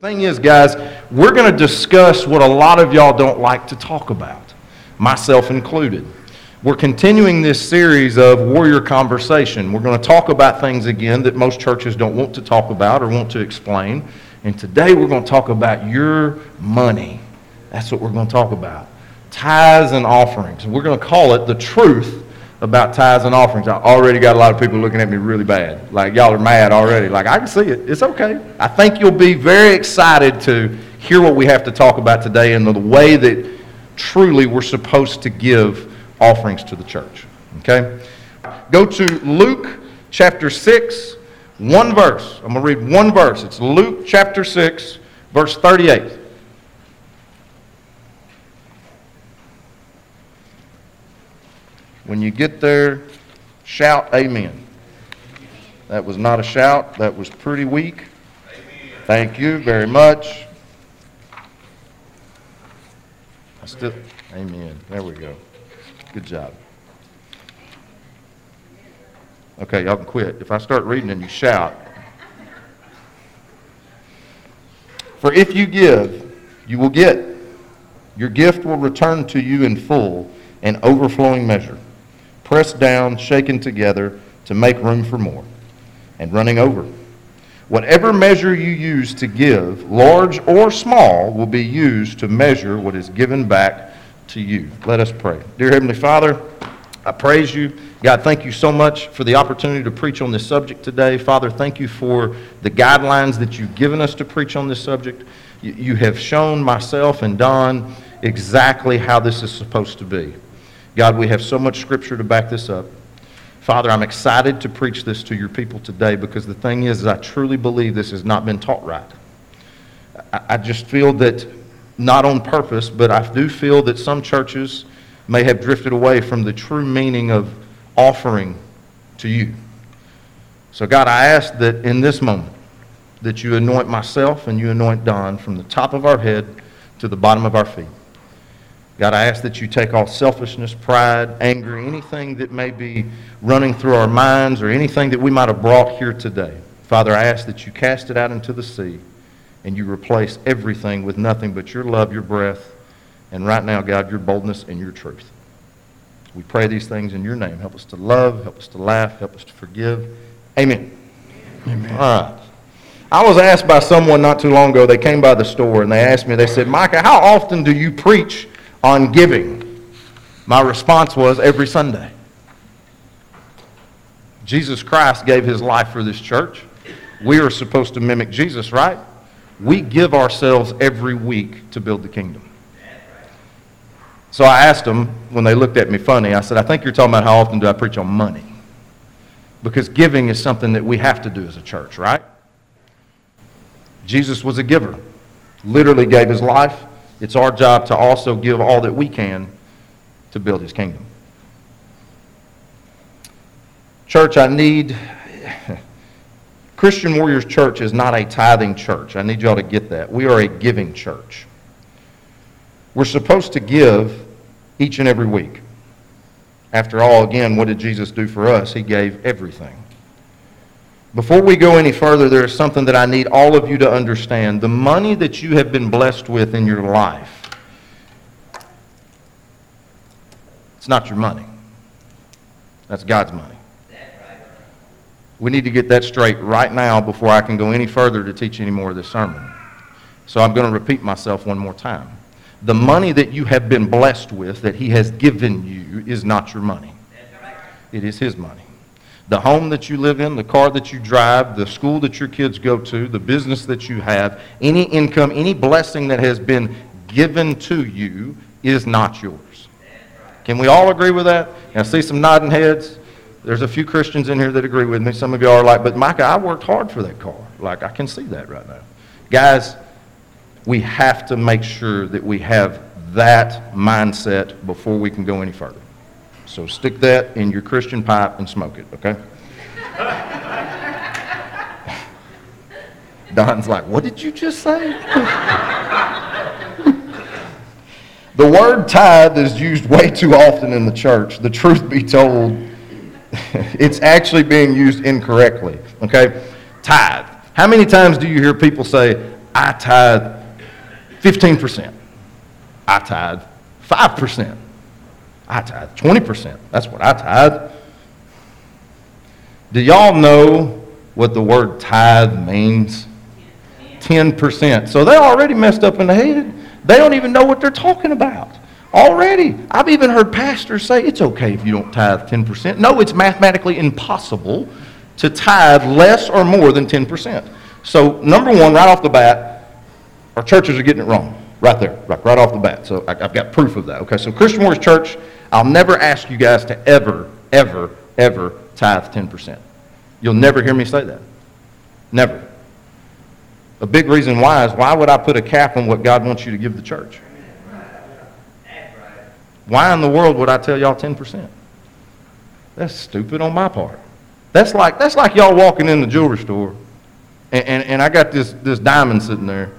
Thing is, guys, we're going to discuss what a lot of y'all don't like to talk about, myself included. We're continuing this series of warrior conversation. We're going to talk about things again that most churches don't want to talk about or want to explain. And today we're going to talk about your money. That's what we're going to talk about. Tithes and offerings. We're going to call it the truth about tithes and offerings. I already got a lot of people looking at me really bad. Like, y'all are mad already. Like, I can see it. It's okay. I think you'll be very excited to hear what we have to talk about today and the way that truly we're supposed to give offerings to the church. Okay? Go to Luke chapter 6, one verse. I'm going to read one verse. It's Luke chapter 6, verse 38. When you get there, shout amen. That was not a shout, that was pretty weak. Thank you very much. I still, amen. There we go. Good job. Okay, y'all can quit. If I start reading and you shout. For if you give, you will get. Your gift will return to you in full and overflowing measure pressed down, shaken together to make room for more, and running over. Whatever measure you use to give, large or small, will be used to measure what is given back to you. Let us pray. Dear Heavenly Father, I praise you. God, thank you so much for the opportunity to preach on this subject today. Father, thank you for the guidelines that you've given us to preach on this subject. You have shown myself and Don exactly how this is supposed to be. God, we have so much scripture to back this up. Father, I'm excited to preach this to your people today because the thing is, is I truly believe this has not been taught right. I, I just feel that, not on purpose, but I do feel that some churches may have drifted away from the true meaning of offering to you. So, God, I ask that in this moment, that you anoint myself and you anoint Don from the top of our head to the bottom of our feet. God, I ask that you take all selfishness, pride, anger, anything that may be running through our minds or anything that we might have brought here today. Father, I ask that you cast it out into the sea and you replace everything with nothing but your love, your breath, and right now, God, your boldness and your truth. We pray these things in your name. Help us to love, help us to laugh, help us to forgive. Amen. Amen. All right. I was asked by someone not too long ago, they came by the store and they asked me, they said, Micah, how often do you preach on giving? My response was every Sunday. Jesus Christ gave his life for this church. We are supposed to mimic Jesus, right? We give ourselves every week to build the kingdom. So I asked them when they looked at me funny, I said, I think you're talking about how often do I preach on money? Because giving is something that we have to do as a church, right? Jesus was a giver, literally gave his life it's our job to also give all that we can to build his kingdom. Church, I need. Christian Warriors Church is not a tithing church. I need y'all to get that. We are a giving church. We're supposed to give each and every week. After all, again, what did Jesus do for us? He gave everything. Before we go any further, there is something that I need all of you to understand. The money that you have been blessed with in your life, it's not your money. That's God's money. We need to get that straight right now before I can go any further to teach any more of this sermon. So I'm going to repeat myself one more time. The money that you have been blessed with, that He has given you, is not your money. It is His money the home that you live in, the car that you drive, the school that your kids go to, the business that you have, any income, any blessing that has been given to you is not yours. Can we all agree with that? I see some nodding heads. There's a few Christians in here that agree with me. Some of you are like, but Micah, I worked hard for that car. Like, I can see that right now. Guys, we have to make sure that we have that mindset before we can go any further. So stick that in your Christian pipe and smoke it, okay? Don's like, what did you just say? the word tithe is used way too often in the church. The truth be told, it's actually being used incorrectly, okay? Tithe. How many times do you hear people say, I tithe 15%. I tithe 5%. I tithe 20%. That's what I tithe. Do y'all know what the word tithe means? 10%. So they're already messed up in the head. They don't even know what they're talking about. Already. I've even heard pastors say it's okay if you don't tithe 10%. No, it's mathematically impossible to tithe less or more than 10%. So, number one, right off the bat, our churches are getting it wrong. Right there, right, right off the bat. So, I, I've got proof of that. Okay, so Christian Warriors Church, I'll never ask you guys to ever, ever, ever tithe 10%. You'll never hear me say that. Never. A big reason why is why would I put a cap on what God wants you to give the church? Why in the world would I tell y'all 10%? That's stupid on my part. That's like, that's like y'all walking in the jewelry store, and, and, and I got this, this diamond sitting there,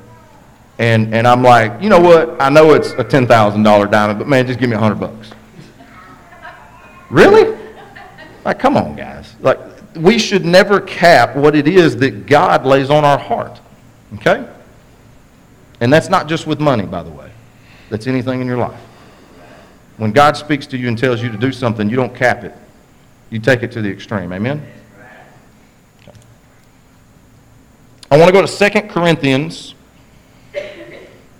and, and I'm like, you know what? I know it's a $10,000 diamond, but man, just give me a 100 bucks. Really? Like, come on, guys. Like, we should never cap what it is that God lays on our heart. Okay? And that's not just with money, by the way. That's anything in your life. When God speaks to you and tells you to do something, you don't cap it. You take it to the extreme. Amen? I want to go to 2 Corinthians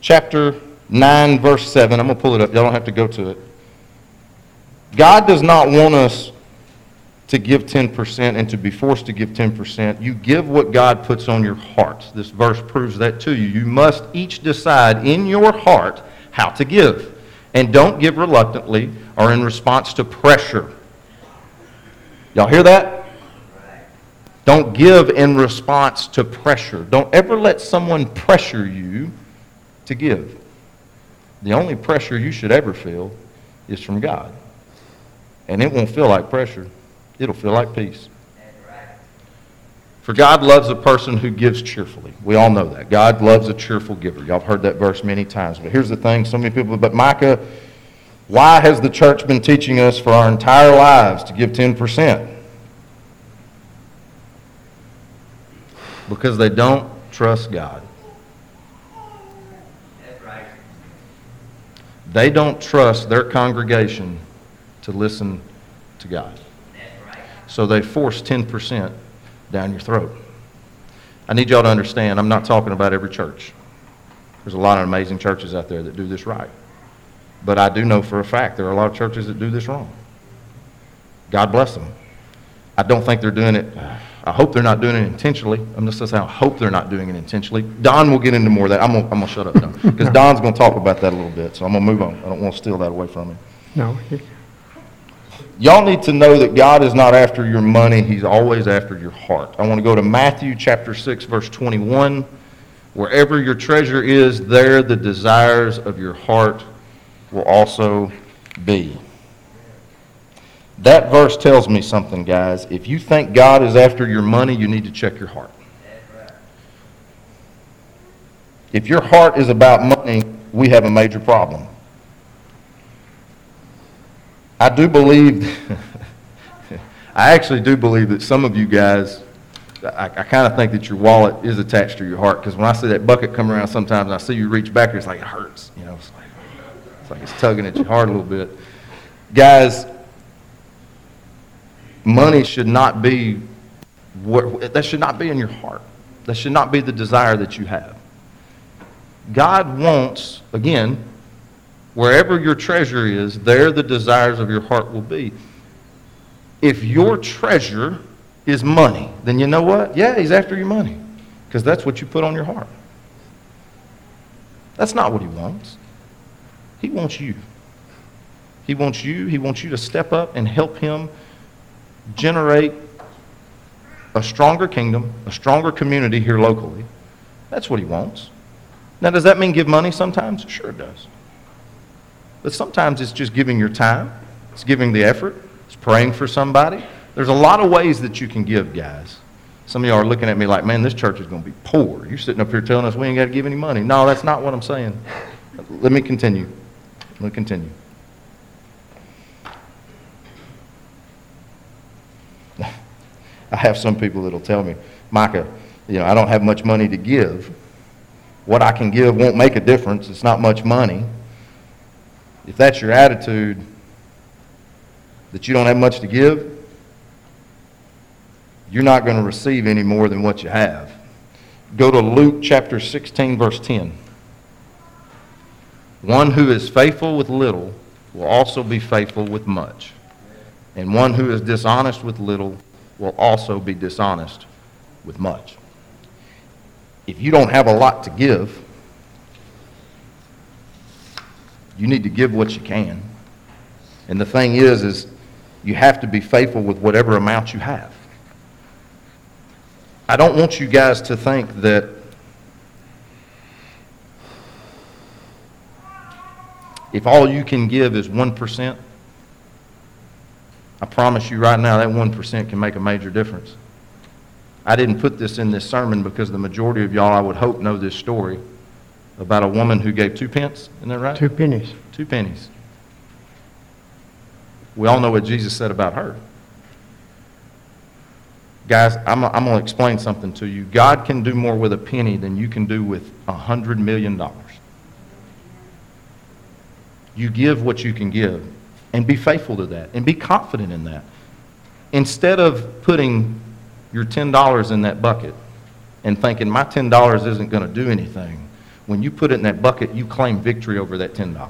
chapter 9, verse 7. I'm going to pull it up. Y'all don't have to go to it. God does not want us to give 10% and to be forced to give 10%. You give what God puts on your heart. This verse proves that to you. You must each decide in your heart how to give. And don't give reluctantly or in response to pressure. Y'all hear that? Don't give in response to pressure. Don't ever let someone pressure you to give. The only pressure you should ever feel is from God. And it won't feel like pressure, it'll feel like peace. For God loves a person who gives cheerfully. We all know that. God loves a cheerful giver. Y'all have heard that verse many times. But here's the thing so many people, but Micah, why has the church been teaching us for our entire lives to give 10%? Because they don't trust God. They don't trust their congregation to listen to God. So they force 10% down your throat. I need y'all to understand, I'm not talking about every church. There's a lot of amazing churches out there that do this right. But I do know for a fact there are a lot of churches that do this wrong. God bless them. I don't think they're doing it. I hope they're not doing it intentionally. I'm just saying I hope they're not doing it intentionally. Don will get into more of that. I'm going I'm to shut up now because Don's going to talk about that a little bit. So I'm going to move on. I don't want to steal that away from him. No, Y'all need to know that God is not after your money, He's always after your heart. I want to go to Matthew chapter 6, verse 21. Wherever your treasure is, there the desires of your heart will also be. That verse tells me something, guys. If you think God is after your money, you need to check your heart. If your heart is about money, we have a major problem. I do believe, I actually do believe that some of you guys, I, I kind of think that your wallet is attached to your heart because when I see that bucket come around sometimes and I see you reach back, it's like it hurts. You know, it's like it's, like it's tugging at your heart a little bit. Guys, money should not be what, that should not be in your heart. That should not be the desire that you have. God wants, again, Wherever your treasure is, there the desires of your heart will be. If your treasure is money, then you know what? Yeah, he's after your money because that's what you put on your heart. That's not what he wants. He wants you. He wants you. He wants you to step up and help him generate a stronger kingdom, a stronger community here locally. That's what he wants. Now, does that mean give money sometimes? Sure, it does. But sometimes it's just giving your time, it's giving the effort, it's praying for somebody. There's a lot of ways that you can give, guys. Some of y'all are looking at me like, man, this church is going to be poor. You're sitting up here telling us we ain't got to give any money. No, that's not what I'm saying. Let me continue. Let me continue. I have some people that'll tell me, Micah, you know, I don't have much money to give, what I can give won't make a difference. It's not much money. If that's your attitude, that you don't have much to give, you're not going to receive any more than what you have. Go to Luke chapter 16, verse 10. One who is faithful with little will also be faithful with much. And one who is dishonest with little will also be dishonest with much. If you don't have a lot to give, you need to give what you can. And the thing is, is you have to be faithful with whatever amount you have. I don't want you guys to think that if all you can give is 1%, I promise you right now that 1% can make a major difference. I didn't put this in this sermon because the majority of y'all, I would hope, know this story about a woman who gave two pence. Isn't that right? Two pennies. Two pennies. We all know what Jesus said about her. Guys, I'm, I'm going to explain something to you. God can do more with a penny than you can do with a hundred million dollars. You give what you can give and be faithful to that and be confident in that. Instead of putting your $10 in that bucket and thinking, my $10 isn't going to do anything, when you put it in that bucket, you claim victory over that $10.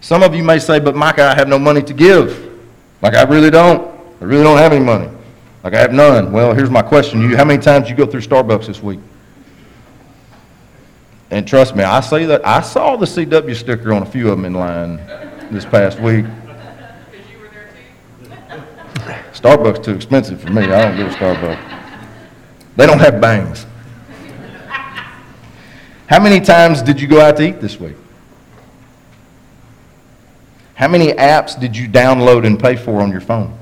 Some of you may say, but Micah, I have no money to give. Like, I really don't. I really don't have any money. Like, I have none. Well, here's my question to you. How many times you go through Starbucks this week? And trust me, I say that I saw the CW sticker on a few of them in line this past week. Starbucks too expensive for me. I don't go to Starbucks. They don't have bangs. How many times did you go out to eat this week? How many apps did you download and pay for on your phone?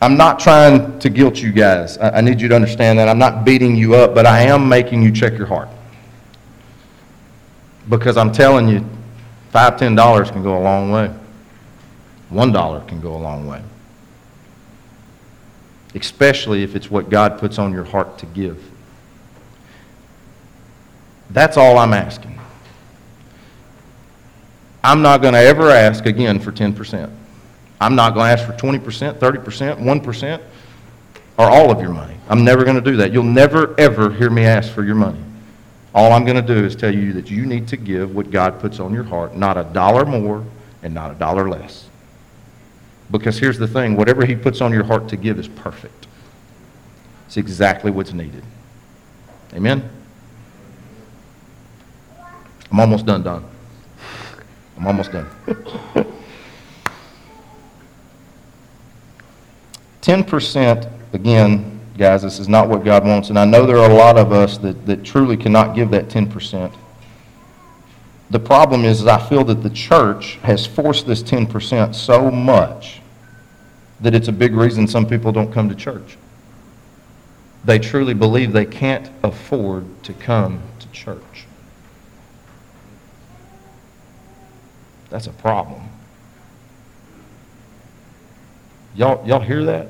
I'm not trying to guilt you guys. I, I need you to understand that. I'm not beating you up, but I am making you check your heart. Because I'm telling you, five, ten dollars can go a long way. One dollar can go a long way. Especially if it's what God puts on your heart to give. That's all I'm asking. I'm not going to ever ask again for 10%. I'm not going to ask for 20%, 30%, 1%, or all of your money. I'm never going to do that. You'll never, ever hear me ask for your money. All I'm going to do is tell you that you need to give what God puts on your heart, not a dollar more and not a dollar less. Because here's the thing whatever He puts on your heart to give is perfect, it's exactly what's needed. Amen? I'm almost done, Don. I'm almost done. 10%, again, guys, this is not what God wants. And I know there are a lot of us that, that truly cannot give that 10%. The problem is, is I feel that the church has forced this 10% so much that it's a big reason some people don't come to church. They truly believe they can't afford to come to church. That's a problem. Y'all, y'all hear that?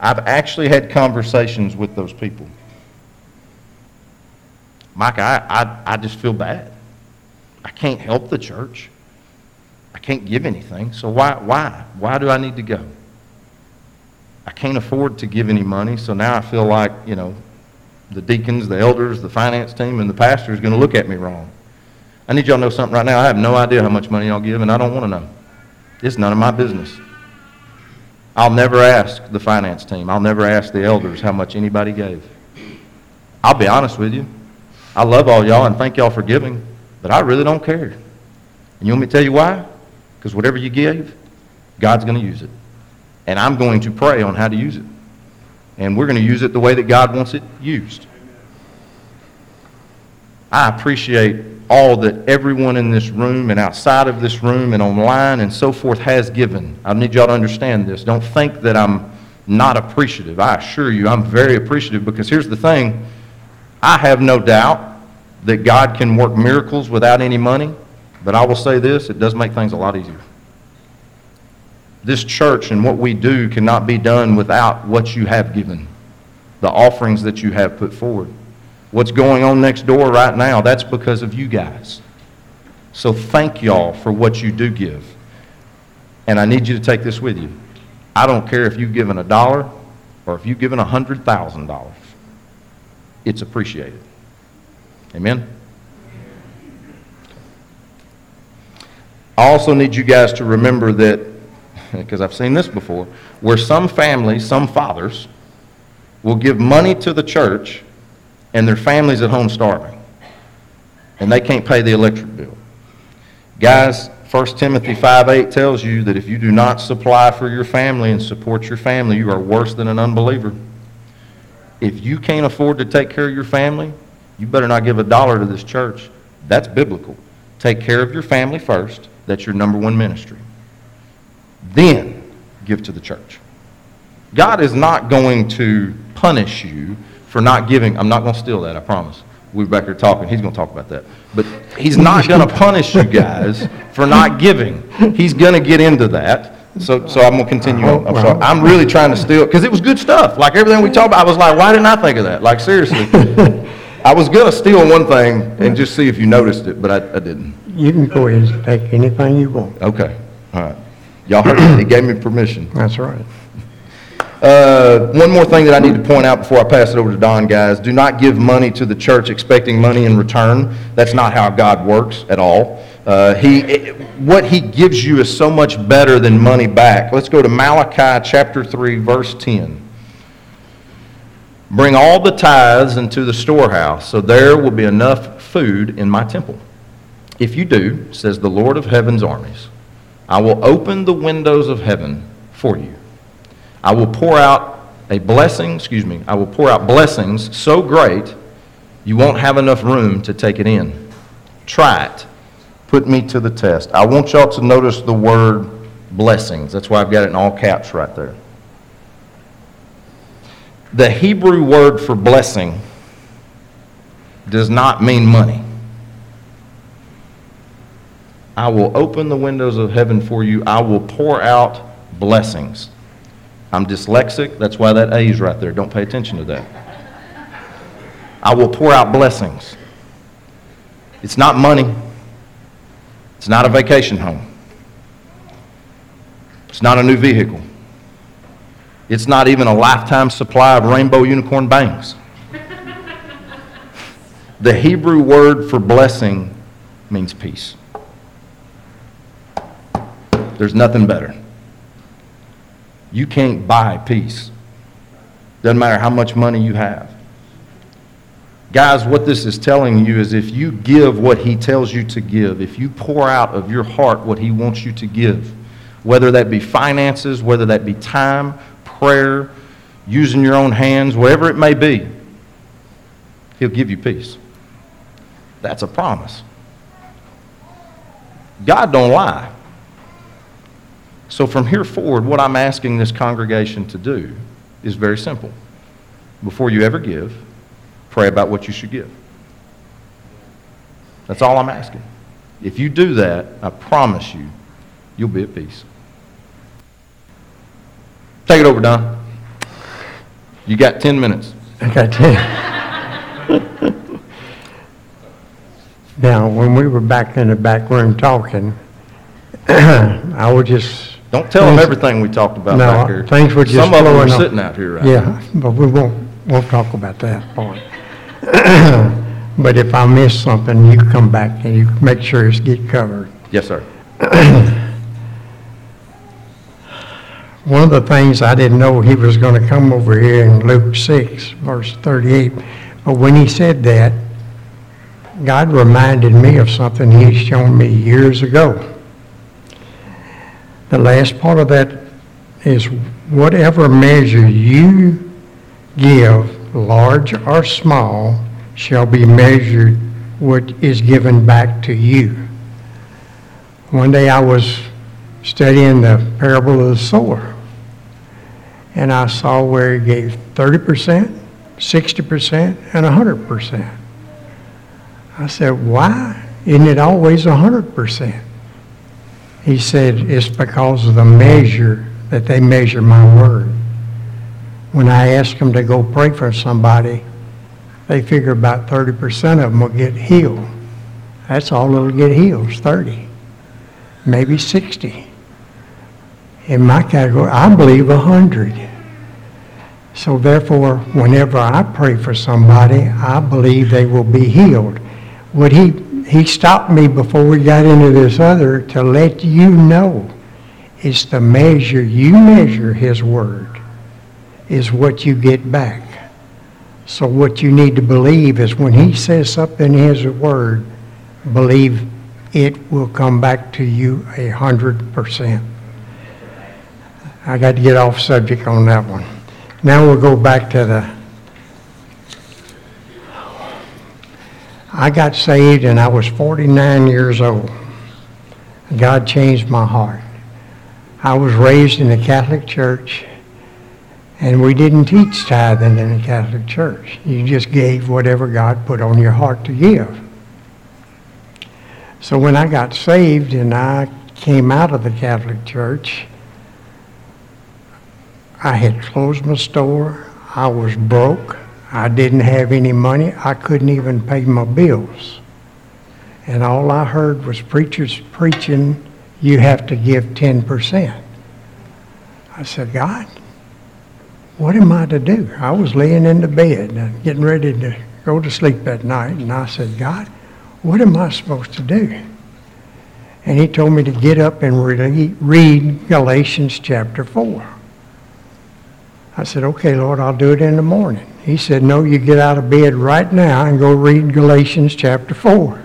I've actually had conversations with those people. Mike, I, I, I just feel bad. I can't help the church. Can't give anything. So why, why? Why do I need to go? I can't afford to give any money, so now I feel like, you know, the deacons, the elders, the finance team, and the pastor is going to look at me wrong. I need y'all to know something right now. I have no idea how much money y'all give, and I don't want to know. It's none of my business. I'll never ask the finance team. I'll never ask the elders how much anybody gave. I'll be honest with you. I love all y'all and thank y'all for giving, but I really don't care. And you want me to tell you why? Because whatever you give, God's going to use it. And I'm going to pray on how to use it. And we're going to use it the way that God wants it used. I appreciate all that everyone in this room and outside of this room and online and so forth has given. I need y'all to understand this. Don't think that I'm not appreciative. I assure you, I'm very appreciative because here's the thing I have no doubt that God can work miracles without any money, but I will say this it does make things a lot easier. This church and what we do cannot be done without what you have given, the offerings that you have put forward. What's going on next door right now, that's because of you guys. So thank y'all for what you do give. And I need you to take this with you. I don't care if you've given a dollar or if you've given a hundred thousand dollars. It's appreciated. Amen? I also need you guys to remember that, because I've seen this before, where some families, some fathers, will give money to the church and their families at home starving. And they can't pay the electric bill. Guys, 1 Timothy 5:8 tells you that if you do not supply for your family and support your family, you are worse than an unbeliever. If you can't afford to take care of your family, you better not give a dollar to this church. That's biblical. Take care of your family first. That's your number one ministry. Then give to the church. God is not going to punish you for not giving. I'm not going to steal that, I promise. We're back here talking. He's going to talk about that. But he's not going to punish you guys for not giving. He's going to get into that. So, so I'm going to continue. on. I'm sorry. I'm really trying to steal, because it was good stuff. Like everything we talked about, I was like, why didn't I think of that? Like, seriously. I was going to steal one thing and just see if you noticed it, but I, I didn't. You can go ahead and take anything you want. Okay, all right. Y'all heard it. He gave me permission. That's right. Uh, One more thing that I need to point out before I pass it over to Don, guys. Do not give money to the church expecting money in return. That's not how God works at all. Uh, He, it- what He gives you is so much better than money back. Let's go to Malachi chapter 3, verse 10. Bring all the tithes into the storehouse, so there will be enough food in my temple. If you do, says the Lord of heaven's armies, I will open the windows of heaven for you. I will pour out a blessing, excuse me, I will pour out blessings so great you won't have enough room to take it in. Try it. Put me to the test. I want y'all to notice the word blessings. That's why I've got it in all caps right there. The Hebrew word for blessing does not mean money. I will open the windows of heaven for you. I will pour out blessings. I'm dyslexic, that's why that A is right there. Don't pay attention to that. I will pour out blessings. It's not money. It's not a vacation home. It's not a new vehicle. It's not even a lifetime supply of rainbow unicorn bangs. The Hebrew word for blessing means peace. There's nothing better. You can't buy peace. Doesn't matter how much money you have. Guys, what this is telling you is if you give what he tells you to give, if you pour out of your heart what he wants you to give, whether that be finances, whether that be time, prayer, using your own hands, whatever it may be, he'll give you peace. That's a promise. God don't lie. So from here forward, what I'm asking this congregation to do is very simple. Before you ever give, pray about what you should give. That's all I'm asking. If you do that, I promise you, you'll be at peace. Take it over, Don. You got 10 minutes. I got ten. Now, when we were back in the back room talking, I was just, Don't tell them everything we talked about No, back here. things were just Some of them are off. sitting out here right now. yeah, but we won't, won't talk about that part. But if I miss something, you come back and you make sure it's get covered. Yes, sir. One of the things I didn't know he was going to come over here in Luke 6, verse 38. But when he said that, God reminded me of something he's shown me years ago. The last part of that is whatever measure you give, large or small, shall be measured what is given back to you. One day I was studying the parable of the sower, and I saw where he gave 30%, 60%, and 100%. I said, why isn't it always 100%? He said, it's because of the measure that they measure my word. When I ask them to go pray for somebody, they figure about 30% of them will get healed. That's all that'll get healed, is 30, maybe 60. In my category, I believe 100. So therefore, whenever I pray for somebody, I believe they will be healed. Would he, he stopped me before we got into this other to let you know it's the measure you measure his word is what you get back. So what you need to believe is when he says something in his word, believe it will come back to you a hundred percent. I got to get off subject on that one. Now we'll go back to the, I got saved and I was 49 years old. God changed my heart. I was raised in the Catholic Church, and we didn't teach tithing in the Catholic Church. You just gave whatever God put on your heart to give. So when I got saved and I came out of the Catholic Church, I had closed my store. I was broke. I didn't have any money. I couldn't even pay my bills. And all I heard was preachers preaching, you have to give 10%. I said, God, what am I to do? I was laying in the bed and getting ready to go to sleep that night, and I said, God, what am I supposed to do? And he told me to get up and read Galatians chapter 4. I said, okay, Lord, I'll do it in the morning. He said, no, you get out of bed right now and go read Galatians chapter 4.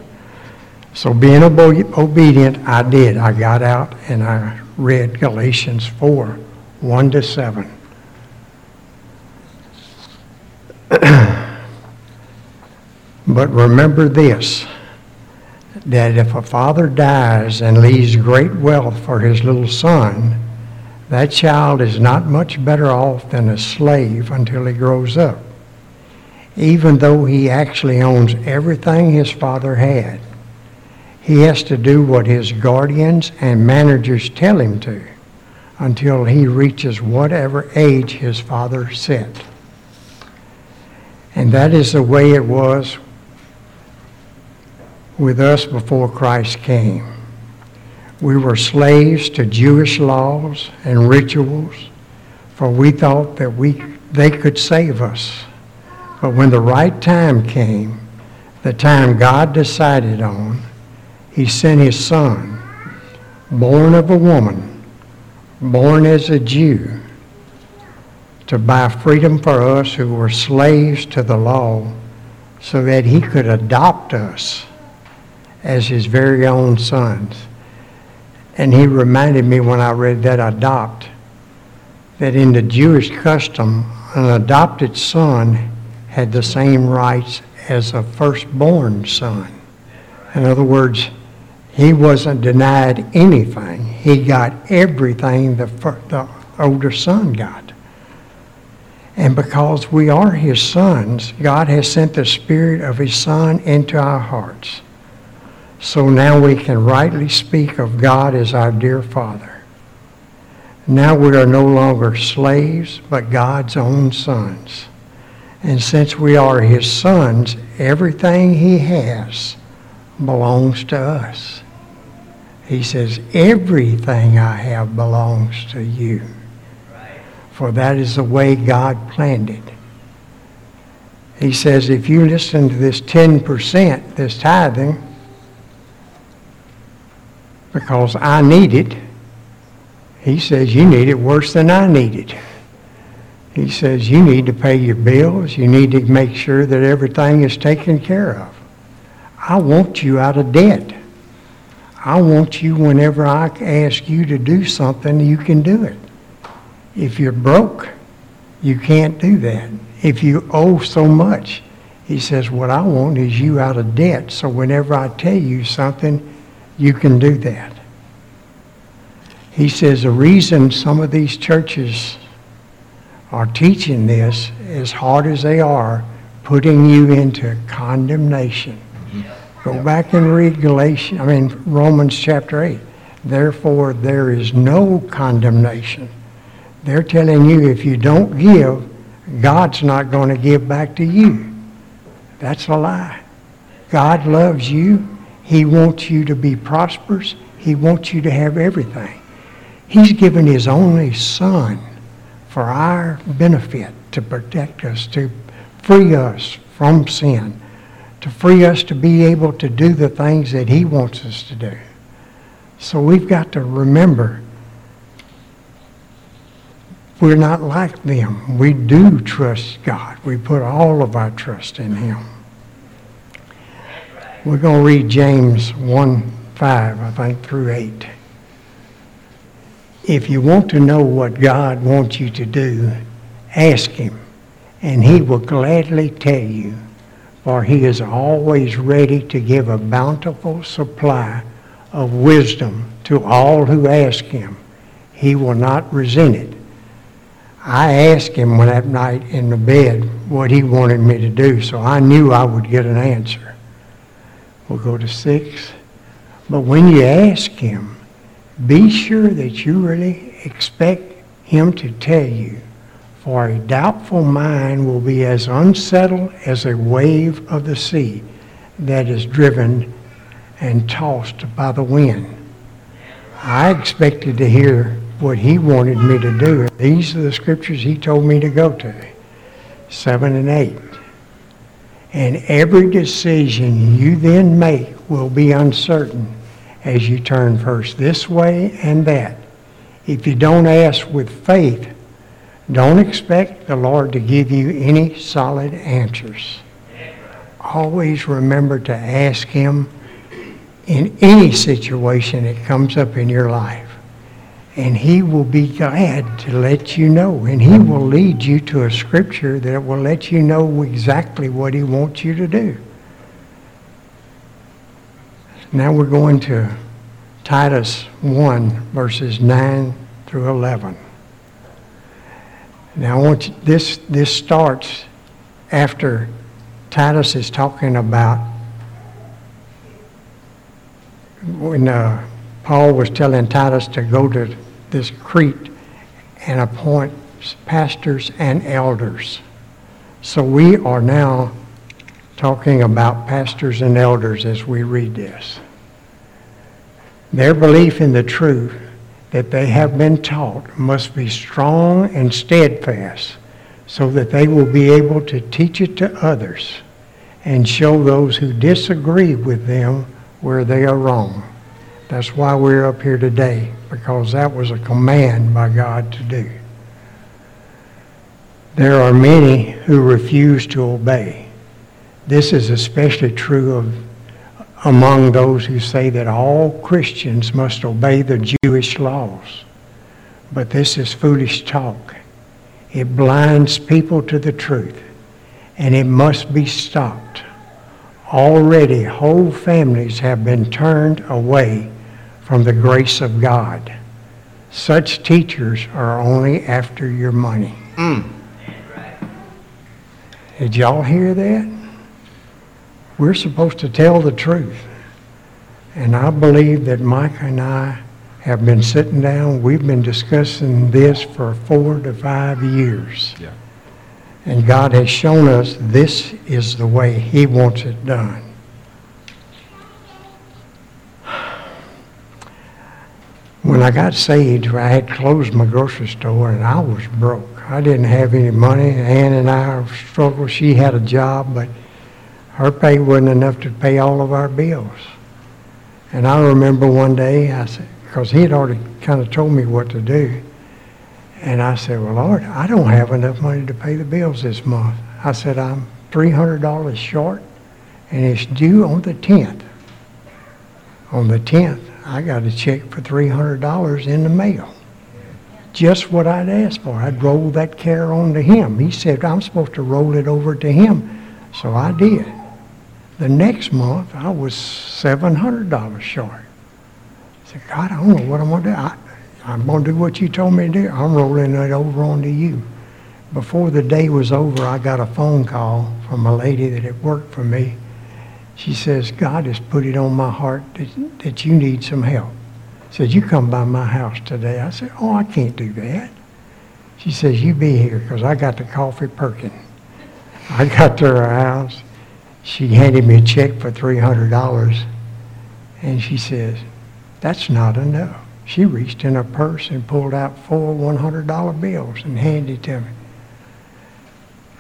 So being obe- obedient, I did. I got out and I read Galatians 4, 1 to 7. but remember this, that if a father dies and leaves great wealth for his little son, that child is not much better off than a slave until he grows up, even though he actually owns everything his father had. He has to do what his guardians and managers tell him to until he reaches whatever age his father set. And that is the way it was with us before Christ came. We were slaves to Jewish laws and rituals, for we thought that we, they could save us. But when the right time came, the time God decided on, he sent his son, born of a woman, born as a Jew, to buy freedom for us who were slaves to the law so that he could adopt us as his very own sons. And he reminded me when I read that adopt, that in the Jewish custom, an adopted son had the same rights as a firstborn son. In other words, he wasn't denied anything. He got everything the, the older son got. And because we are his sons, God has sent the Spirit of his Son into our hearts. So now we can rightly speak of God as our dear Father. Now we are no longer slaves, but God's own sons. And since we are his sons, everything he has belongs to us. He says, everything I have belongs to you. For that is the way God planned it. He says, if you listen to this 10%, this tithing, because I need it, he says, you need it worse than I need it. He says, you need to pay your bills. You need to make sure that everything is taken care of. I want you out of debt. I want you, whenever I ask you to do something, you can do it. If you're broke, you can't do that. If you owe so much, he says, what I want is you out of debt. So whenever I tell you something, you can do that. He says the reason some of these churches are teaching this, as hard as they are, putting you into condemnation. Go back and read Galatians, I mean Romans chapter 8. Therefore, there is no condemnation. They're telling you if you don't give, God's not going to give back to you. That's a lie. God loves you. He wants you to be prosperous. He wants you to have everything. He's given His only Son for our benefit, to protect us, to free us from sin, to free us to be able to do the things that He wants us to do. So we've got to remember we're not like them. We do trust God. We put all of our trust in Him. We're going to read James 1 5, I think, through 8. If you want to know what God wants you to do, ask Him, and He will gladly tell you, for He is always ready to give a bountiful supply of wisdom to all who ask Him. He will not resent it. I asked Him that night in the bed what He wanted me to do, so I knew I would get an answer. We'll go to six. But when you ask Him, be sure that you really expect Him to tell you, for a doubtful mind will be as unsettled as a wave of the sea that is driven and tossed by the wind. I expected to hear what He wanted me to do. These are the scriptures He told me to go to 7 and 8. And every decision you then make will be uncertain as you turn first this way and that. If you don't ask with faith, don't expect the Lord to give you any solid answers. Always remember to ask Him in any situation that comes up in your life. And He will be glad to let you know. And He will lead you to a scripture that will let you know exactly what He wants you to do. Now we're going to Titus 1, verses 9 through 11. Now, I want you, this, this starts after Titus is talking about when uh, Paul was telling Titus to go to this Crete and appoint pastors and elders. So we are now talking about pastors and elders as we read this. Their belief in the truth that they have been taught must be strong and steadfast so that they will be able to teach it to others and show those who disagree with them where they are wrong. That's why we're up here today, because that was a command by God to do. There are many who refuse to obey. This is especially true of among those who say that all Christians must obey the Jewish laws. But this is foolish talk. It blinds people to the truth, and it must be stopped. Already, whole families have been turned away from the grace of God. Such teachers are only after your money. Mm. Did y'all hear that? We're supposed to tell the truth. And I believe that Mike and I have been sitting down, we've been discussing this for four to five years. Yeah. And God has shown us this is the way He wants it done. When I got saved, I had closed my grocery store and I was broke. I didn't have any money. Ann and I struggled. She had a job, but her pay wasn't enough to pay all of our bills. And I remember one day, I said, because he had already kind of told me what to do. And I said, well, Lord, I don't have enough money to pay the bills this month. I said, I'm $300 short, and it's due on the 10th. On the 10th, I got a check for $300 in the mail. Just what I'd asked for. I'd roll that care on to him. He said, I'm supposed to roll it over to him. So I did. The next month, I was $700 short. I said, God, I don't know what I'm going to do. I, I'm going to do what you told me to do. I'm rolling it over onto you. Before the day was over, I got a phone call from a lady that had worked for me. She says, God has put it on my heart that, that you need some help. said, you come by my house today. I said, oh, I can't do that. She says, you be here because I got the coffee perking. I got to her house. She handed me a check for $300. And she says, that's not enough. She reached in her purse and pulled out four $100 bills and handed it to me.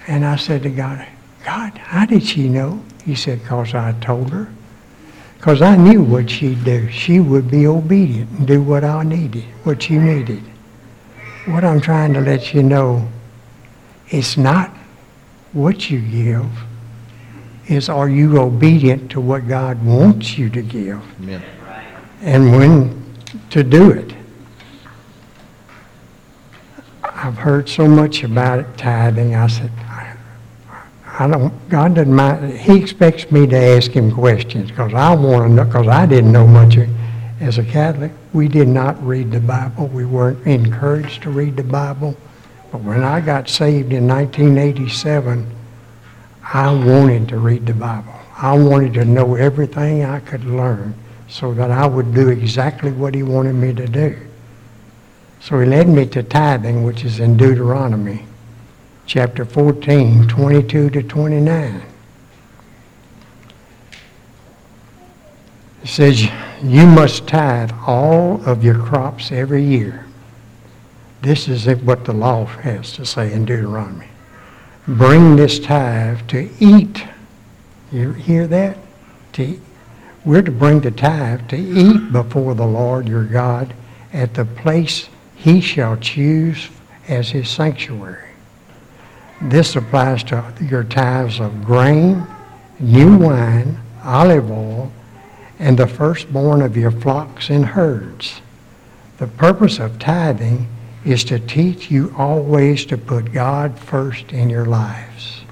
And I said to God, God, how did she know? He said, because I told her. Because I knew what she'd do. She would be obedient and do what I needed, what you needed. What I'm trying to let you know, it's not what you give, is are you obedient to what God wants you to give Amen. and when to do it. I've heard so much about it, tithing. I said, I, I don't, God doesn't mind. He expects me to ask him questions because I want to know, because I didn't know much. As a Catholic, we did not read the Bible. We weren't encouraged to read the Bible. But when I got saved in 1987, I wanted to read the Bible. I wanted to know everything I could learn so that I would do exactly what he wanted me to do. So he led me to tithing, which is in Deuteronomy chapter 14, 22 to 29. It says, You must tithe all of your crops every year. This is what the law has to say in Deuteronomy. Bring this tithe to eat. You hear that? To, we're to bring the tithe to eat before the Lord your God at the place he shall choose as his sanctuary. This applies to your tithes of grain, new wine, olive oil, and the firstborn of your flocks and herds. The purpose of tithing is to teach you always to put God first in your lives.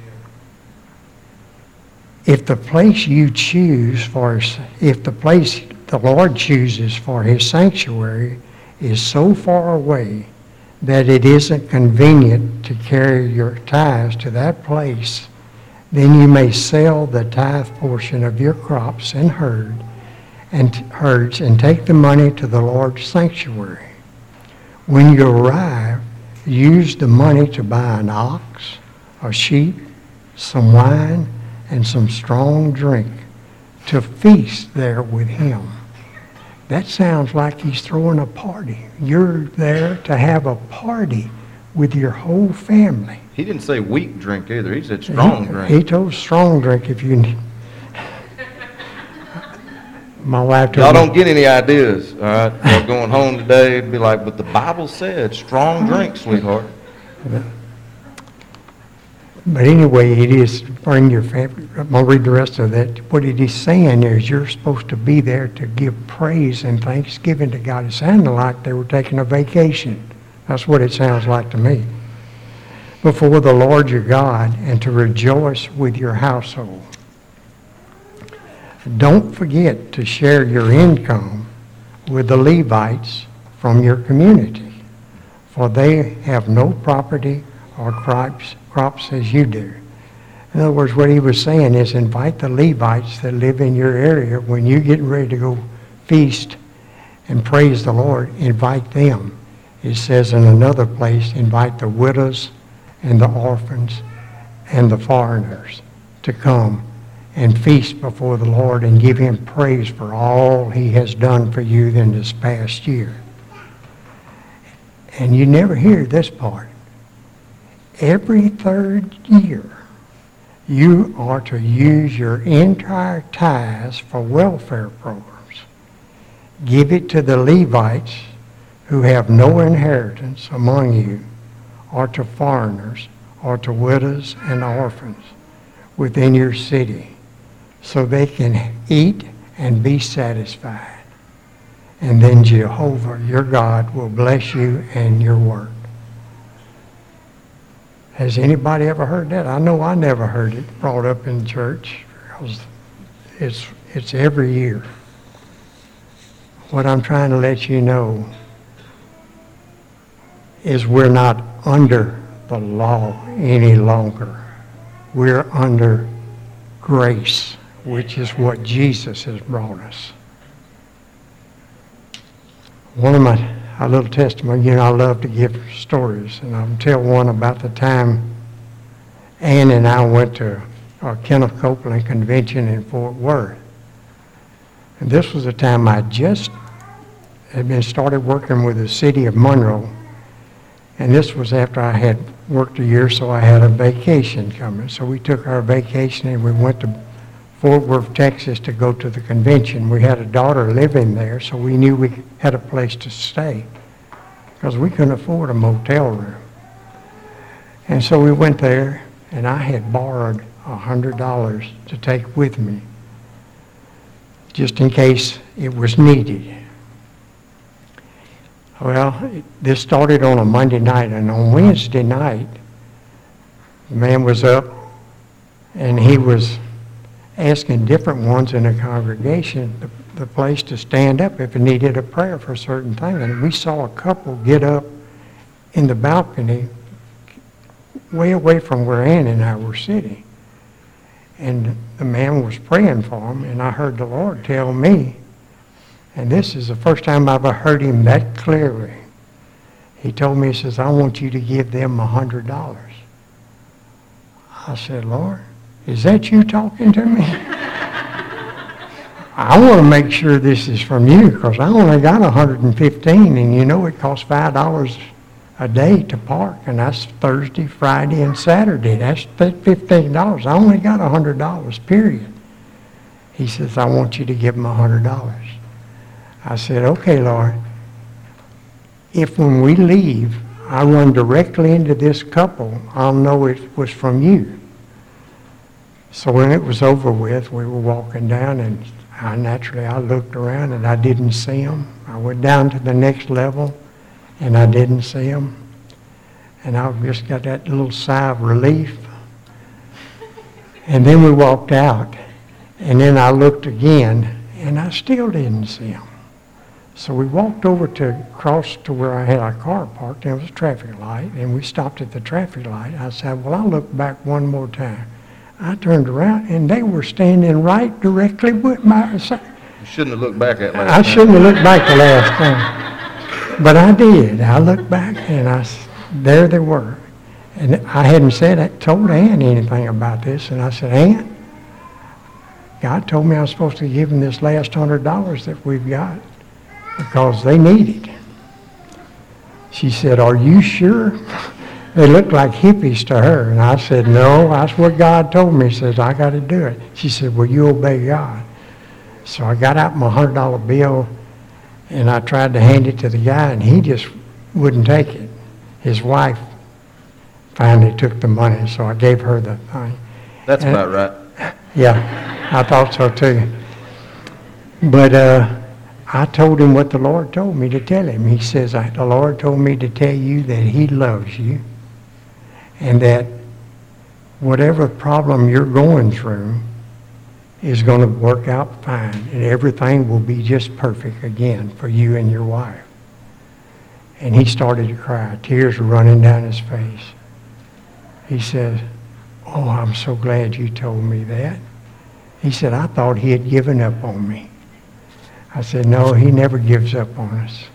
If the place you choose for, if the place the Lord chooses for his sanctuary is so far away that it isn't convenient to carry your tithes to that place, then you may sell the tithe portion of your crops and herd and herds and take the money to the Lord's sanctuary. When you arrive, use the money to buy an ox, a sheep, some wine, and some strong drink to feast there with him. That sounds like he's throwing a party. You're there to have a party with your whole family. He didn't say weak drink either. He said strong He- drink. He told strong drink if you need. My wife Y'all don't me, get any ideas, all right? Y'all going home today, it'd be like, but the Bible said strong drink, sweetheart. But anyway, it is bring your family. I'm gonna read the rest of that. What it is saying is you're supposed to be there to give praise and thanksgiving to God. It sounded like they were taking a vacation. That's what it sounds like to me. Before the Lord your God and to rejoice with your household. Don't forget to share your income with the Levites from your community, for they have no property or crops, crops as you do. In other words, what he was saying is invite the Levites that live in your area when you get ready to go feast and praise the Lord, invite them. It says in another place, invite the widows and the orphans and the foreigners to come and feast before the Lord and give him praise for all he has done for you in this past year. And you never hear this part. Every third year, you are to use your entire tithes for welfare programs. Give it to the Levites who have no inheritance among you, or to foreigners, or to widows and orphans within your city so they can eat and be satisfied. And then Jehovah, your God, will bless you and your work. Has anybody ever heard that? I know I never heard it brought up in church because it's, it's every year. What I'm trying to let you know is we're not under the law any longer. We're under grace, which is what Jesus has brought us. One of my, a little testimony, you know, I love to give stories, and I'll tell one about the time Ann and I went to a Kenneth Copeland convention in Fort Worth. And this was the time I just had been started working with the city of Monroe. And this was after I had worked a year, so I had a vacation coming. So we took our vacation and we went to Fort Worth, Texas to go to the convention. We had a daughter living there, so we knew we had a place to stay because we couldn't afford a motel room. And so we went there, and I had borrowed a hundred dollars to take with me, just in case it was needed. Well, it- this started on a Monday night, and on Wednesday night, the man was up, and he was asking different ones in the congregation the, the place to stand up if it needed a prayer for a certain thing. And we saw a couple get up in the balcony way away from where Ann and I were sitting. And the man was praying for them, and I heard the Lord tell me, and this is the first time I've ever heard him that clearly. He told me, he says, I want you to give them a hundred dollars. I said, Lord, is that you talking to me? I want to make sure this is from you because I only got 115 and you know it costs $5 a day to park and that's Thursday, Friday, and Saturday. That's $15. I only got $100, period. He says, I want you to give them $100. I said, okay, Lord. If when we leave, I run directly into this couple, I'll know it was from you. So when it was over with, we were walking down and I naturally, I looked around and I didn't see them. I went down to the next level and I didn't see them. And I just got that little sigh of relief. And then we walked out and then I looked again and I still didn't see them. So we walked over to cross to where I had our car parked. There was a traffic light, and we stopped at the traffic light. I said, "Well, I'll look back one more time." I turned around, and they were standing right directly with my. side. You shouldn't have looked back at last I time. shouldn't have looked back the last time, but I did. I looked back, and I there they were, and I hadn't said I told Ann anything about this, and I said, "Ann, God told me I was supposed to give them this last hundred dollars that we've got because they need it." She said, "Are you sure?" They looked like hippies to her, and I said, "No, that's what God told me." He says, "I got to do it." She said, "Well, you obey God." So I got out my hundred dollar bill and I tried to hand it to the guy and he just wouldn't take it. His wife finally took the money, so I gave her the thing. That's about right. Yeah, I thought so too. But uh, I told him what the Lord told me to tell him. He says, the Lord told me to tell you that he loves you and that whatever problem you're going through is going to work out fine and everything will be just perfect again for you and your wife. And he started to cry. Tears were running down his face. He says, Oh, I'm so glad you told me that. He said, I thought he had given up on me. I said, No, he never gives up on us.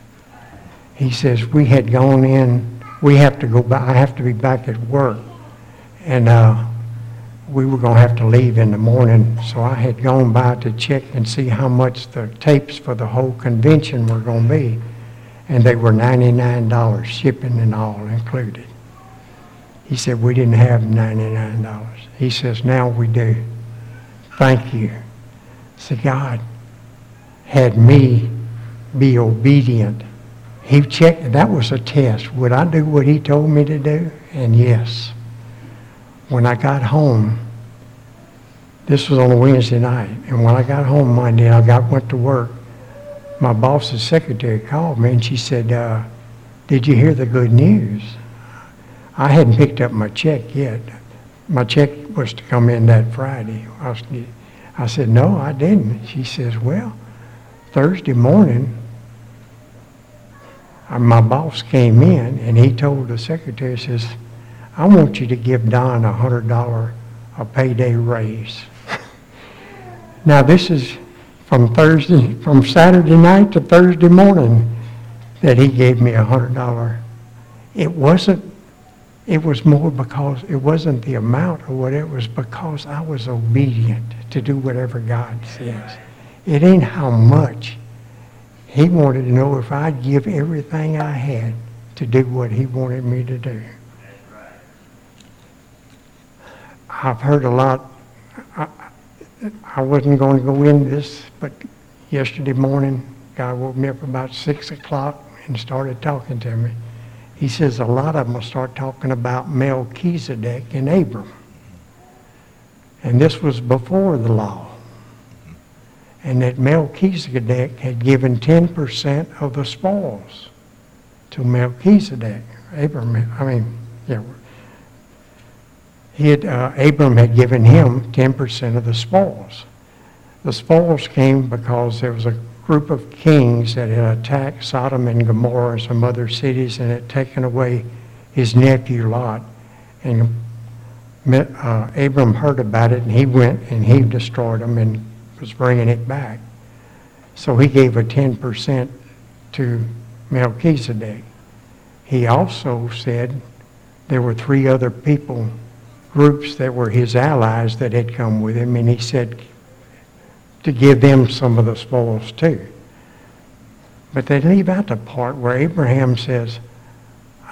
He says, We had gone in, we have to go back, I have to be back at work. And uh, we were going to have to leave in the morning, so I had gone by to check and see how much the tapes for the whole convention were going to be. And they were $99, shipping and all included. He said, we didn't have $99. He says, now we do. Thank you. See, God had me be obedient. He checked, that was a test. Would I do what he told me to do? And yes. When I got home, this was on a Wednesday night, and when I got home Monday, I got, went to work, my boss's secretary called me and she said, uh, did you hear the good news? I hadn't picked up my check yet. My check was to come in that Friday. I, was, I said, no, I didn't. She says, well, Thursday morning, Uh, my boss came in and he told the secretary, says, I want you to give Don a hundred dollar a payday raise. now this is from Thursday, from Saturday night to Thursday morning. that he gave me a hundred dollar. It wasn't, it was more because, it wasn't the amount or what, it was because I was obedient to do whatever God says. It ain't how much. He wanted to know if I'd give everything I had to do what he wanted me to do. I've heard a lot, I, I wasn't going to go in this, but yesterday morning, God woke me up about six o'clock and started talking to me. He says a lot of them will start talking about Melchizedek and Abram. And this was before the law. And that Melchizedek had given 10% of the spoils to Melchizedek. Abram, I mean, yeah. He had, uh, Abram had given him 10% of the spoils. The spoils came because there was a group of kings that had attacked Sodom and Gomorrah and some other cities and had taken away his nephew Lot. And uh, Abram heard about it and he went and he destroyed them and was bringing it back. So he gave a 10% to Melchizedek. He also said there were three other people, groups that were his allies that had come with him, and he said, to give them some of the spoils too. But they leave out the part where Abraham says,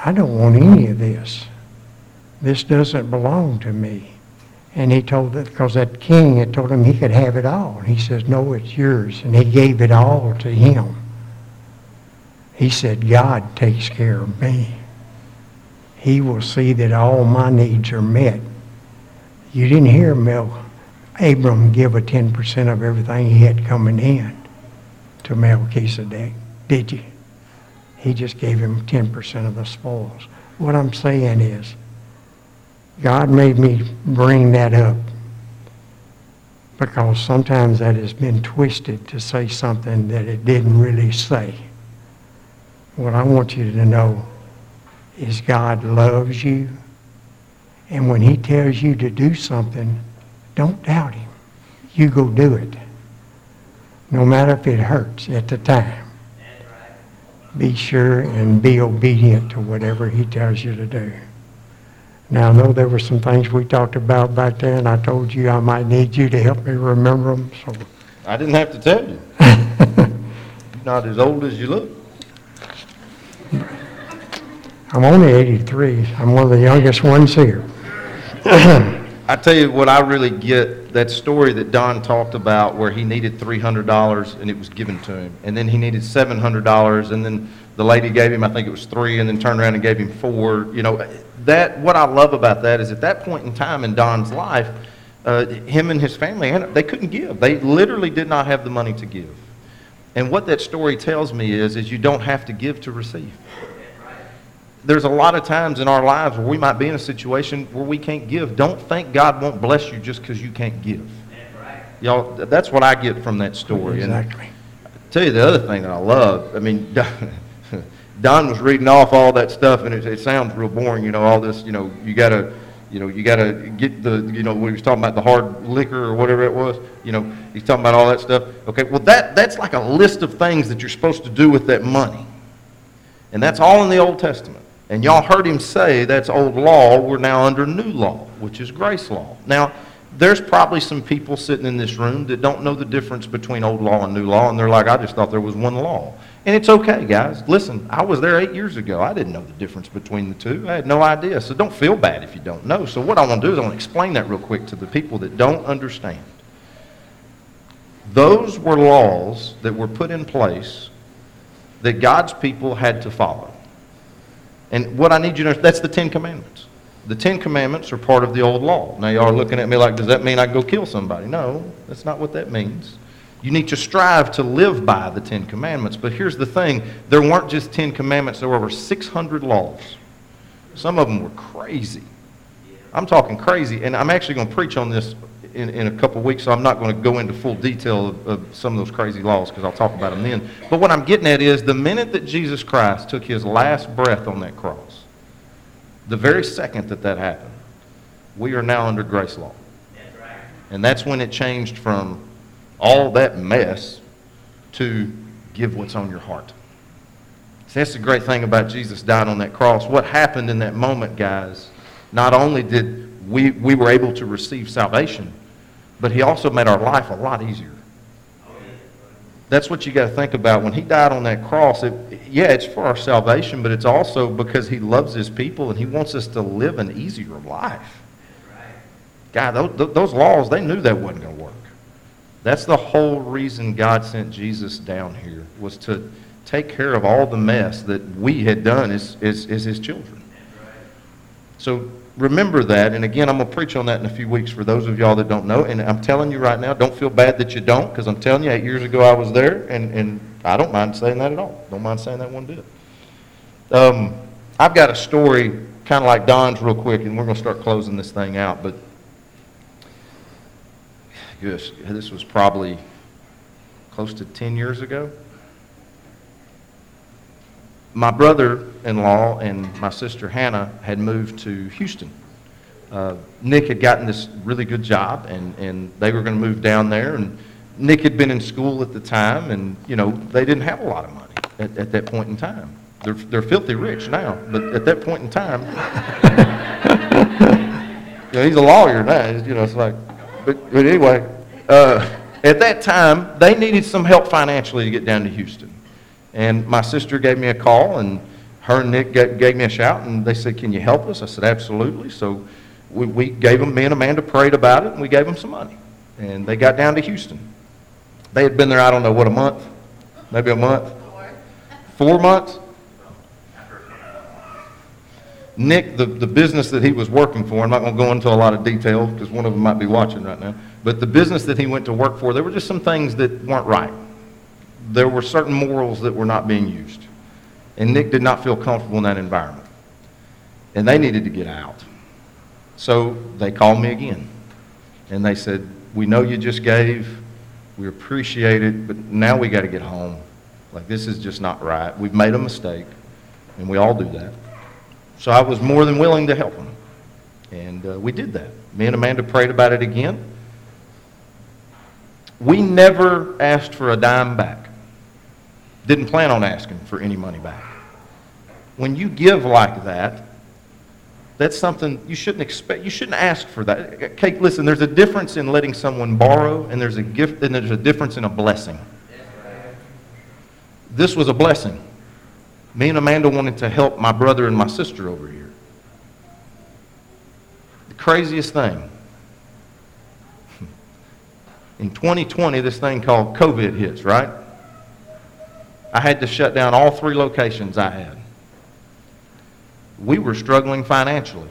I don't want any of this. This doesn't belong to me. And he told it because that king had told him he could have it all. And he says, No, it's yours. And he gave it all to him. He said, God takes care of me. He will see that all my needs are met. You didn't hear Mel Abram give a 10% of everything he had coming in to Melchizedek, did you? He just gave him 10% of the spoils. What I'm saying is, God made me bring that up because sometimes that has been twisted to say something that it didn't really say. What I want you to know is God loves you, and when he tells you to do something, don't doubt him. You go do it. No matter if it hurts at the time. Be sure and be obedient to whatever he tells you to do. Now, I know there were some things we talked about back there, and I told you I might need you to help me remember them. So I didn't have to tell you. You're not as old as you look. I'm only 83. I'm one of the youngest ones here. I tell you what I really get, that story that Don talked about where he needed $300 and it was given to him. And then he needed $700 and then the lady gave him, I think it was three, and then turned around and gave him four. You know, that, what I love about that is at that point in time in Don's life, uh, him and his family, they couldn't give. They literally did not have the money to give. And what that story tells me is, is you don't have to give to receive there's a lot of times in our lives where we might be in a situation where we can't give. Don't think God won't bless you just because you can't give. Y'all, that's what I get from that story. Exactly. And I tell you the other thing that I love. I mean, Don was reading off all that stuff, and it, it sounds real boring. You know, all this. You know, you gotta, you know, you gotta get the. You know, when he was talking about the hard liquor or whatever it was. You know, he's talking about all that stuff. Okay, well that that's like a list of things that you're supposed to do with that money, and that's all in the Old Testament. And y'all heard him say that's old law. We're now under new law, which is grace law. Now, there's probably some people sitting in this room that don't know the difference between old law and new law, and they're like, I just thought there was one law. And it's okay, guys. Listen, I was there eight years ago. I didn't know the difference between the two. I had no idea. So don't feel bad if you don't know. So what I want to do is I want to explain that real quick to the people that don't understand. Those were laws that were put in place that God's people had to follow. And what I need you to know, that's the Ten Commandments. The Ten Commandments are part of the old law. Now, y'all are looking at me like, does that mean I go kill somebody? No, that's not what that means. You need to strive to live by the Ten Commandments. But here's the thing there weren't just Ten Commandments, there were over 600 laws. Some of them were crazy. I'm talking crazy. And I'm actually going to preach on this in, in a couple weeks, so I'm not going to go into full detail of, of some of those crazy laws because I'll talk about them then. But what I'm getting at is the minute that Jesus Christ took his last breath on that cross, the very second that that happened, we are now under grace law. And that's when it changed from all that mess to give what's on your heart. See, that's the great thing about Jesus dying on that cross. What happened in that moment, guys, not only did we, we were able to receive salvation, but he also made our life a lot easier. That's what you got to think about. When he died on that cross, it, yeah, it's for our salvation, but it's also because he loves his people and he wants us to live an easier life. God, those, those laws, they knew that wasn't going to work. That's the whole reason God sent Jesus down here, was to take care of all the mess that we had done as, as, as his children. So remember that. And again, I'm going to preach on that in a few weeks for those of y'all that don't know. And I'm telling you right now, don't feel bad that you don't, because I'm telling you, eight years ago I was there, and, and I don't mind saying that at all. Don't mind saying that one bit. Um, I've got a story kind of like Don's real quick, and we're going to start closing this thing out. But gosh, this was probably close to 10 years ago my brother-in-law and my sister Hannah had moved to Houston. Uh, Nick had gotten this really good job, and, and they were going to move down there. And Nick had been in school at the time, and you know they didn't have a lot of money at, at that point in time. They're, they're filthy rich now, but at that point in time, you know, he's a lawyer now. You know, it's like, but, but anyway, uh, at that time they needed some help financially to get down to Houston. And my sister gave me a call, and her and Nick gave me a shout, and they said, Can you help us? I said, Absolutely. So we, we gave them, me and Amanda prayed about it, and we gave them some money. And they got down to Houston. They had been there, I don't know, what, a month? Maybe a month? Four months? Nick, the, the business that he was working for, I'm not going to go into a lot of detail because one of them might be watching right now, but the business that he went to work for, there were just some things that weren't right there were certain morals that were not being used. And Nick did not feel comfortable in that environment. And they needed to get out. So they called me again. And they said, We know you just gave. We appreciate it, but now we got to get home. Like, this is just not right. We've made a mistake, and we all do that. So I was more than willing to help them. And uh, we did that. Me and Amanda prayed about it again. We never asked for a dime back. Didn't plan on asking for any money back. When you give like that, that's something you shouldn't expect. You shouldn't ask for that. Kate, listen, there's a difference in letting someone borrow, and there's a gift, and there's a difference in a blessing. This was a blessing. Me and Amanda wanted to help my brother and my sister over here. The craziest thing. In 2020, this thing called COVID hits, right? I had to shut down all three locations I had. We were struggling financially.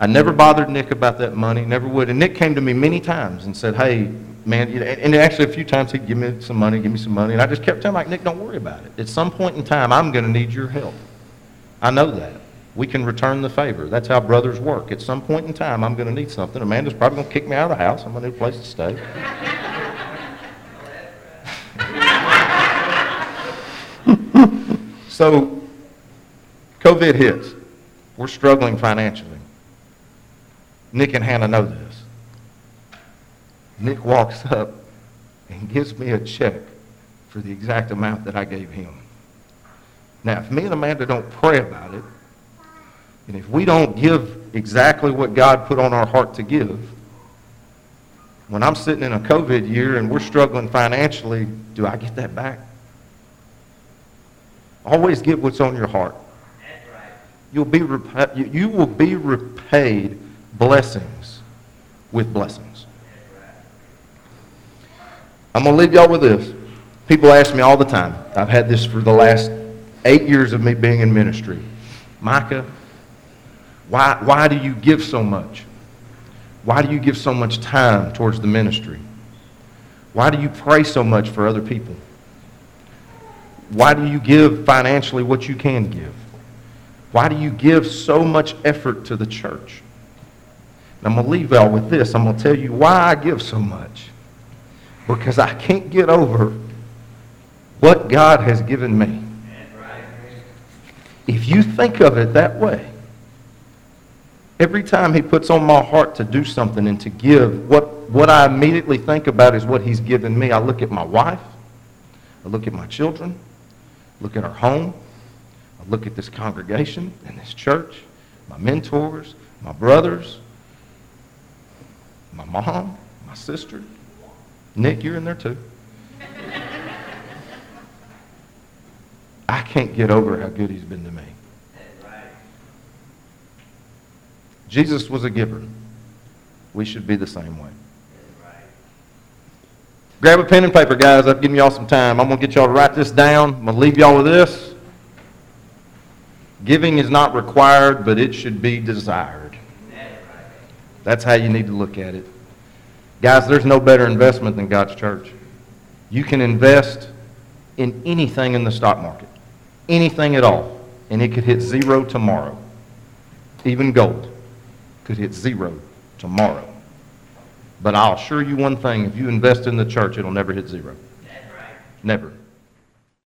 I never bothered Nick about that money, never would. And Nick came to me many times and said, hey, man, and actually a few times he'd give me some money, give me some money. And I just kept telling him, like, Nick, don't worry about it. At some point in time, I'm going to need your help. I know that. We can return the favor. That's how brothers work. At some point in time, I'm going to need something. Amanda's probably going to kick me out of the house. I'm going to need a place to stay. So, COVID hits. We're struggling financially. Nick and Hannah know this. Nick walks up and gives me a check for the exact amount that I gave him. Now, if me and Amanda don't pray about it, and if we don't give exactly what God put on our heart to give, when I'm sitting in a COVID year and we're struggling financially, do I get that back? Always give what's on your heart. You'll be repa- you will be repaid blessings with blessings. I'm going to leave y'all with this. People ask me all the time. I've had this for the last eight years of me being in ministry. Micah, why, why do you give so much? Why do you give so much time towards the ministry? Why do you pray so much for other people? Why do you give financially what you can give? Why do you give so much effort to the church? And I'm going to leave y'all with this. I'm going to tell you why I give so much. Because I can't get over what God has given me. If you think of it that way, every time he puts on my heart to do something and to give, what, what I immediately think about is what he's given me. I look at my wife. I look at my children, look at our home, I look at this congregation and this church, my mentors, my brothers, my mom, my sister. Nick, you're in there too. I can't get over how good he's been to me. Jesus was a giver. We should be the same way. Grab a pen and paper, guys. I've given y'all some time. I'm going to get y'all to write this down. I'm going to leave y'all with this. Giving is not required, but it should be desired. That's how you need to look at it. Guys, there's no better investment than God's church. You can invest in anything in the stock market, anything at all, and it could hit zero tomorrow. Even gold could hit zero tomorrow. But I'll assure you one thing, if you invest in the church, it'll never hit zero. Never.